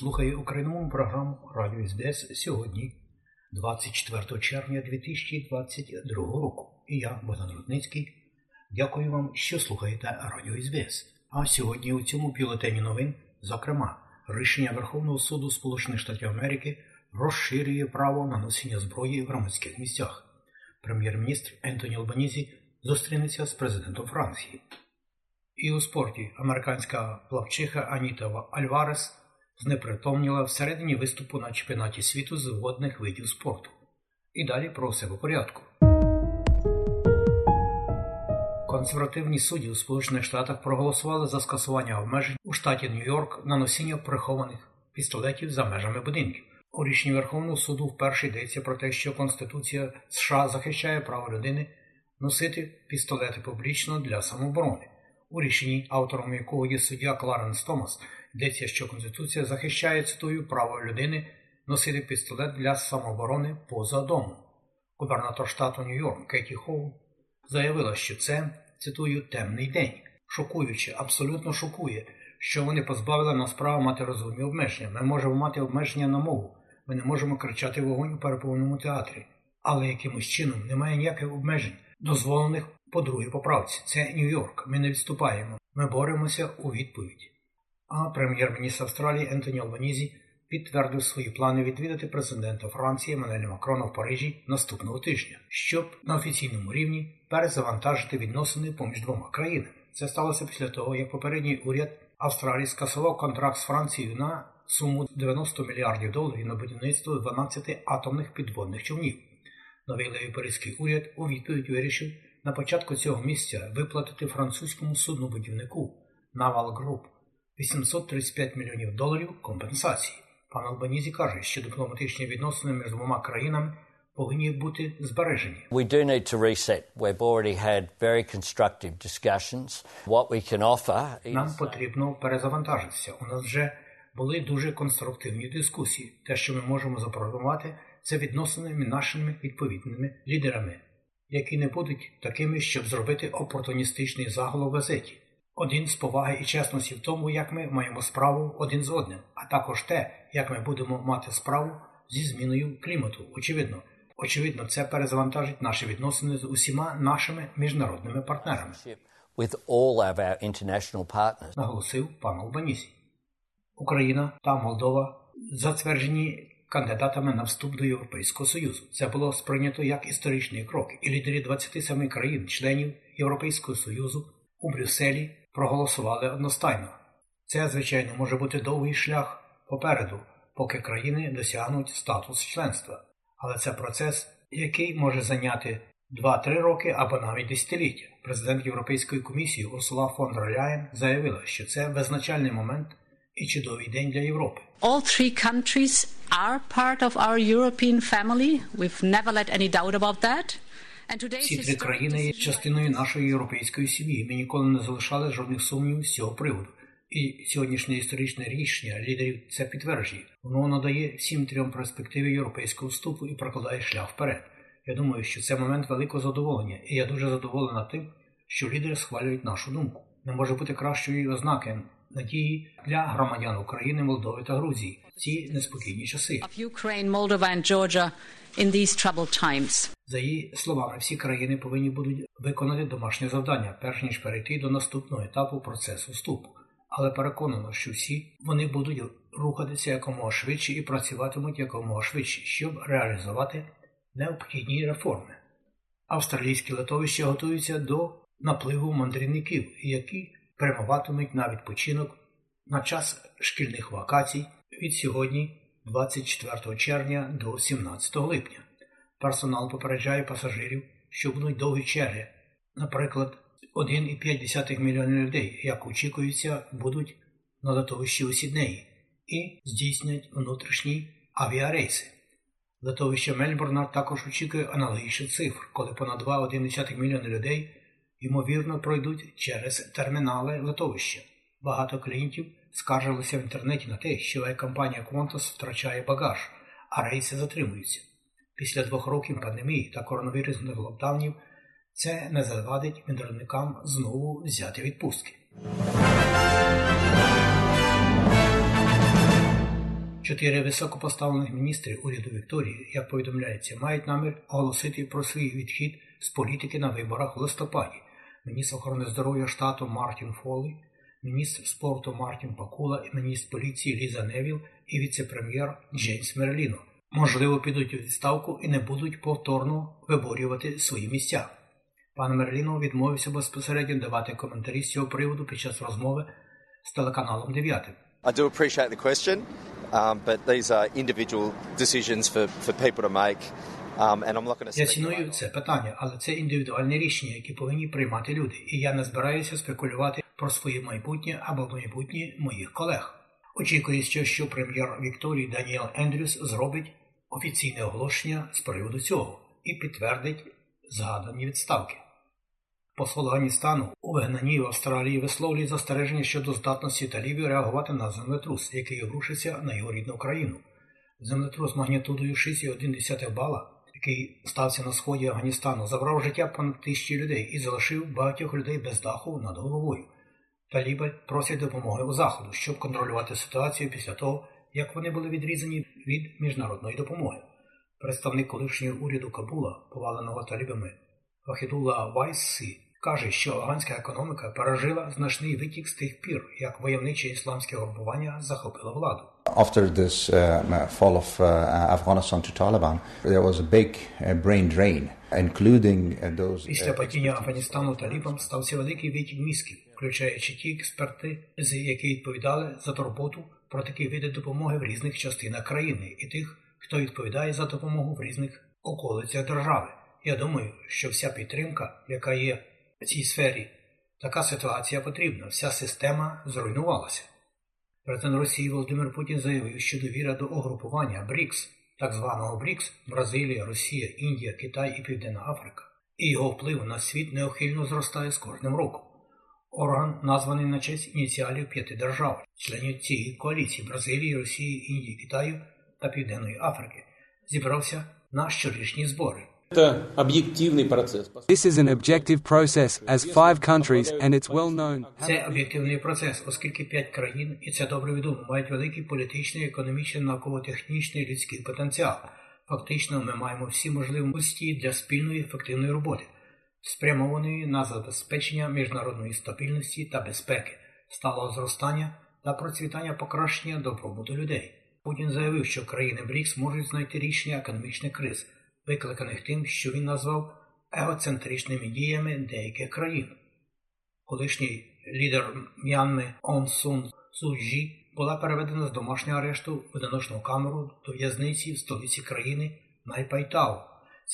Слухає українську програму Радіо СБС сьогодні, 24 червня 2022 року. І я, Богдан Рудницький, дякую вам, що слухаєте Радіо СБС. А сьогодні у цьому бюлетені новин, зокрема, рішення Верховного суду Сполучених Штатів Америки розширює право на носіння зброї в громадських місцях. Прем'єр-міністр Ентоні Албанізі зустрінеться з президентом Франції. І у спорті американська плавчиха Аніта Альварес знепритомніла всередині виступу на чемпіонаті світу з водних видів спорту. І далі про все по порядку. Консервативні судді у Сполучених Штатах проголосували за скасування обмежень у штаті Нью-Йорк на носіння прихованих пістолетів за межами будинків. У рішенні Верховного суду вперше йдеться про те, що Конституція США захищає право людини носити пістолети публічно для самооборони. У рішенні, автором якого є суддя Кларенс Томас, йдеться, що Конституція захищає цитую право людини носити пістолет для самооборони поза домом. Губернатор штату Нью-Йорк Кеті Хоу заявила, що це цитую темний день. Шокуюче, абсолютно шокує, що вони позбавили нас права мати розумні обмеження. Ми можемо мати обмеження на мову. Ми не можемо кричати вогонь у переповненому театрі, але якимось чином немає ніяких обмежень, дозволених по другій поправці. Це Нью-Йорк. Ми не відступаємо. Ми боремося у відповідь. А прем'єр-міністр Австралії Ентоні Албанізі підтвердив свої плани відвідати президента Франції Еммануеля Макрона в Парижі наступного тижня, щоб на офіційному рівні перезавантажити відносини поміж двома країнами. Це сталося після того, як попередній уряд Австралії скасував контракт з Францією на суму 90 мільярдів доларів на будівництво 12 атомних підводних човнів. Новий левіпаризький уряд у відповідь вирішив на початку цього місяця виплатити французькому суднобудівнику Naval Group 835 мільйонів доларів компенсації. Пан Албанізі каже, що дипломатичні відносини між двома країнами повинні бути збережені. We do need to reset. We've already had very constructive discussions. What we can offer is Нам потрібно перезавантажитися. У нас вже були дуже конструктивні дискусії. Те, що ми можемо запропонувати, це відносини між нашими відповідними лідерами, які не будуть такими, щоб зробити опортуністичний заголовок газеті. Один з поваги і чесності в тому, як ми маємо справу один з одним, а також те, як ми будемо мати справу зі зміною клімату. Очевидно, очевидно, це перезавантажить наші відносини з усіма нашими міжнародними партнерами, with all of our international partners. наголосив пан Албанізі. Україна та Молдова затверджені кандидатами на вступ до Європейського Союзу. Це було сприйнято як історичний крок, і лідери 27 країн, членів Європейського Союзу у Брюсселі проголосували одностайно. Це, звичайно, може бути довгий шлях попереду, поки країни досягнуть статус членства. Але це процес, який може зайняти 2-3 роки або навіть десятиліття. Президент Європейської комісії Урсула фон дер Ляєн заявила, що це визначальний момент і чудовий день для Європи. All three countries are part of our European family. We've never let any doubt about that. Ці три країни є частиною нашої європейської сім'ї. Ми ніколи не залишали жодних сумнівів з цього приводу. І сьогоднішнє історичне рішення лідерів це підтверджує. Воно надає всім трьом перспективи європейського вступу і прокладає шлях вперед. Я думаю, що це момент великого задоволення, і я дуже задоволена тим, що лідери схвалюють нашу думку. Не може бути кращої ознаки надії для громадян України, Молдови та Грузії в ці неспокійні часи. In these troubled times. За її словами, всі країни повинні будуть виконати домашнє завдання, перш ніж перейти до наступного етапу процесу вступу. Але переконано, що всі вони будуть рухатися якомога швидше і працюватимуть якомога швидше, щоб реалізувати необхідні реформи. Австралійські литовища готуються до напливу мандрівників, які прямуватимуть на відпочинок на час шкільних вакацій від сьогодні, 24 червня до 17 липня. Персонал попереджає пасажирів, що будуть довгі черги. Наприклад, 1,5 мільйони людей, як очікується, будуть на литовищі у Сіднеї. і здійснять внутрішні авіарейси. Литовище Мельбурна також очікує аналогічних цифр, коли понад 2,1 мільйони людей ймовірно пройдуть через термінали литовища. Багато клієнтів скаржилися в інтернеті на те, що авіакомпанія Qantas втрачає багаж, а рейси затримуються. Після двох років пандемії та коронавірусних локдаунів це не завадить міжнародникам знову взяти відпустки. Чотири високопоставлених міністрів уряду Вікторії, як повідомляється, мають намір оголосити про свій відхід з політики на виборах в листопаді. Міністр охорони здоров'я штату Мартін Фоллі, міністр спорту Мартін Пакула і міністр поліції Ліза Невіл і віце-прем'єр Джеймс Мерліно. Можливо, підуть у відставку і не будуть повторно виборювати свої місця. Пан Мерліно відмовився безпосередньо давати коментарі з цього приводу під час розмови з телеканалом 9. I do appreciate the question, um, but these are individual decisions for, for people to make. Um, and I'm not going to Я ціную це питання, але це індивідуальне рішення, які повинні приймати люди. І я не збираюся спекулювати про своє майбутнє або майбутнє моїх колег. Очікується, що прем'єр Вікторії Даніел Ендрюс зробить офіційне оголошення з приводу цього і підтвердить згадані відставки. Посол Афганістану у вигнанні в Австралії висловлює застереження щодо здатності талібів реагувати на землетрус, який обрушився на його рідну країну. Землетрус магнітудою 6,1 бала, який стався на сході Афганістану, забрав життя понад тисячі людей і залишив багатьох людей без даху над головою. Таліби просять допомоги у заходу, щоб контролювати ситуацію після того, як вони були відрізані від міжнародної допомоги. Представник колишнього уряду Кабула, поваленого талібами Вахідула Вайсі, каже, що афганська економіка пережила значний витік з тих пір, як войовниче ісламське групування захопило владу. After this uh, fall of uh, Afghanistan to Taliban, there was a big uh, brain drain, including uh, those. Після падіння Афганістану талібам стався великий витік мізків, включаючи ті експерти, які відповідали за турботу про такі види допомоги в різних частинах країни, і тих, хто відповідає за допомогу в різних околицях держави. Я думаю, що вся підтримка, яка є в цій сфері, така ситуація потрібна. Вся система зруйнувалася. Президент Росії Володимир Путін заявив, що довіра до угрупування БРІКС, так званого БРІКС, Бразилія, Росія, Індія, Китай і Південна Африка, і його вплив на світ неухильно зростає з кожним роком. Орган названий на честь ініціалів п'яти держав, членів цієї коаліції Бразилії, Росії, Індії, Китаю та Південної Африки, зібрався на щорічні збори. Это объективный процесс. This is an objective process as five countries, and it's well known. Це об'єктивний процес, оскільки п'ять країн, і це добре відомо, мають великий політичний, економічний, науково-технічний людський потенціал. Фактично, ми маємо всі можливості для спільної ефективної роботи, спрямованої на забезпечення міжнародної стабільності та безпеки, сталого зростання та процвітання покращення добробуту людей. Путін заявив, що країни БРІКС можуть знайти рішення економічних криз викликаних тим, що він назвав егоцентричними діями деяких країн. Колишній лідер М'янми Он Сун Цу була переведена з домашнього арешту в одиночну камеру до в'язниці в столиці країни Найпайтау.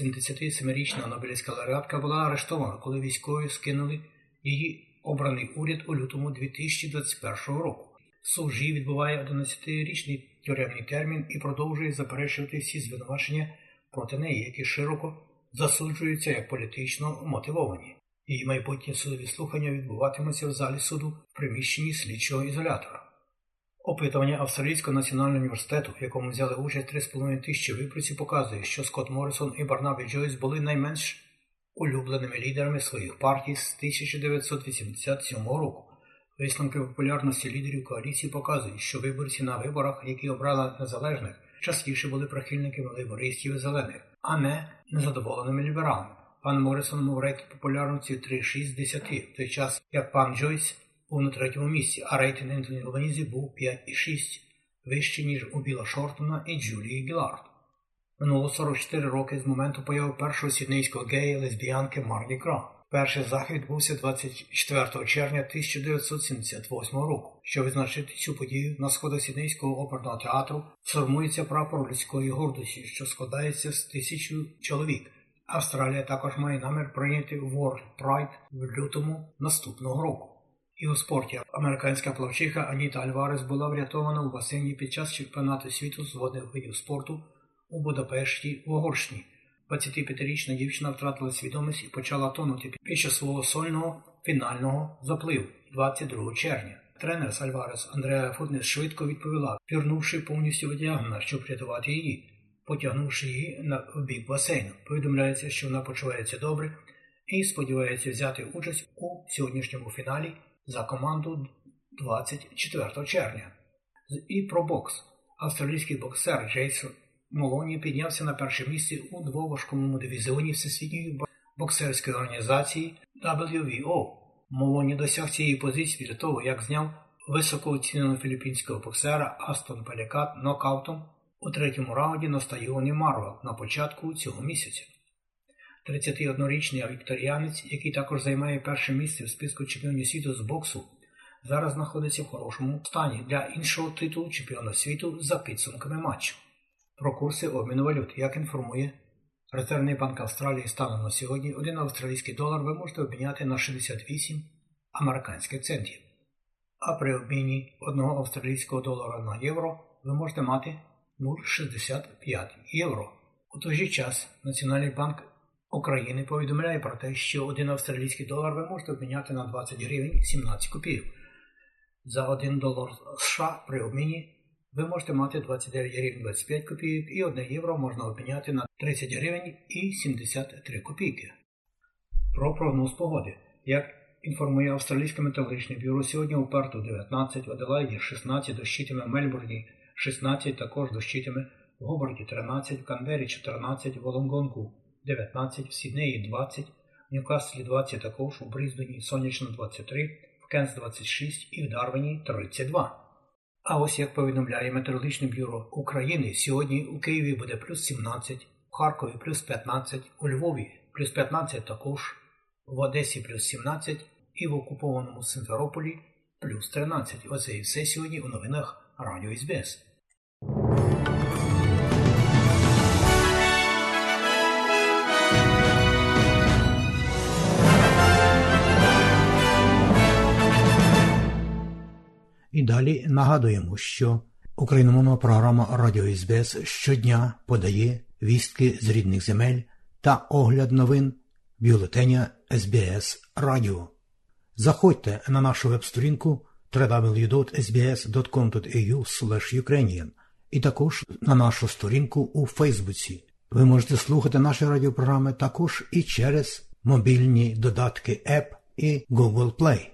77-річна Нобелівська лауреатка була арештована, коли військові скинули її обраний уряд у лютому 2021 року. Сужі відбуває 11-річний тюремний термін і продовжує заперечувати всі звинувачення проти неї, які широко засуджуються як політично мотивовані. Її майбутні судові слухання відбуватимуться в залі суду в приміщенні слідчого ізолятора. Опитування Австралійського національного університету, в якому взяли участь 3,5 тисячі виборців, показує, що Скотт Моррисон і Барнабі Джойс були найменш улюбленими лідерами своїх партій з 1987 року. Висновки популярності лідерів коаліції показують, що виборці на виборах, які обрали незалежних, частіше були прихильниками лейбористів і зелених, а не незадоволеними лібералами. Пан Моррисон мав рейтинг популярності 3,6 з 10, в той час як пан Джойс був на третьому місці, а рейтинг Ентоні Албанізі був 5,6, вищий, ніж у Біла Шортона і Джулії Гілард. Минуло 44 роки з моменту появи першого сіднейського гея лесбіянки Марлі Гра. Перший захід відбувся 24 червня 1978 року. Щоб відзначити цю подію на сходах Сіднейського оперного театру формується прапор людської гордості, що складається з тисячу чоловік. Австралія також має намір прийняти World Pride в лютому наступного року. І у спорті американська плавчиха Аніта Альварес була врятована у басейні під час чемпіонату світу з водних видів спорту у Будапешті в Угорщині. 25-річна дівчина втратила свідомість і почала тонути під час свого сольного фінального запливу 22 червня. Тренер Сальварес Андреа Футнес швидко відповіла, пірнувши повністю одягнена, щоб врятувати її, потягнувши її на бік басейну. Повідомляється, що вона почувається добре і сподівається взяти участь у сьогоднішньому фіналі за команду 24 червня. І про бокс. Австралійський боксер Джейсон Молоні піднявся на перше місце у другому важкому дивізіоні Всесвітньої боксерської організації WBO. Молоні досяг цієї позиції після того, як зняв високооціненого філіппінського боксера Астон Палікте нокаутом у третьому раунді на стадіоні Марвел на початку цього місяця. 31-річний вікторіанець, який також займає перше місце в списку чемпіонів світу з боксу, зараз знаходиться в хорошому стані для іншого титулу чемпіона світу за підсумками матчу. Про курси обміну валют, як інформує Резервний банк Австралії станом на сьогодні, один австралійський долар ви можете обміняти на 68 американських центів. А при обміні 1 австралійського долара на євро ви можете мати 0,65 євро. У той же час Національний банк України повідомляє про те, що один австралійський долар ви можете обміняти на 20 гривень 17 копійок. За 1 долар США при обміні ви можете мати 29 гривень 25 копійок і 1 євро можна обміняти на 30 гривень і 73 копійки. Про прогноз погоди. Як інформує Австралійське метеорологічне бюро, сьогодні у Перту 19, в Аделаїді 16, дощитиме в Мельбурні 16, також дощитиме в Гобарді 13, в Канбері 14, в Волонгонку 19, в Сіднеї 20, в Ньюкаслі 20, також у Бріздоні сонячно 23, в Кенс 26 і в Дарвіні 32. А ось як повідомляє Метеорологічне бюро України, сьогодні у Києві буде плюс 17, в Харкові плюс 15, у Львові плюс 15 також, в Одесі плюс 17 і в окупованому Симферополі плюс 13. Оце і все сьогодні у новинах Радіо СБС. І далі нагадуємо, що україномовна програма Радіо СБС щодня подає вістки з рідних земель та огляд новин бюлетеня СБС Радіо. Заходьте на нашу веб-сторінку www.sbs.com.au і також на нашу сторінку у Фейсбуці. Ви можете слухати наші радіопрограми також і через мобільні додатки App і Google Play.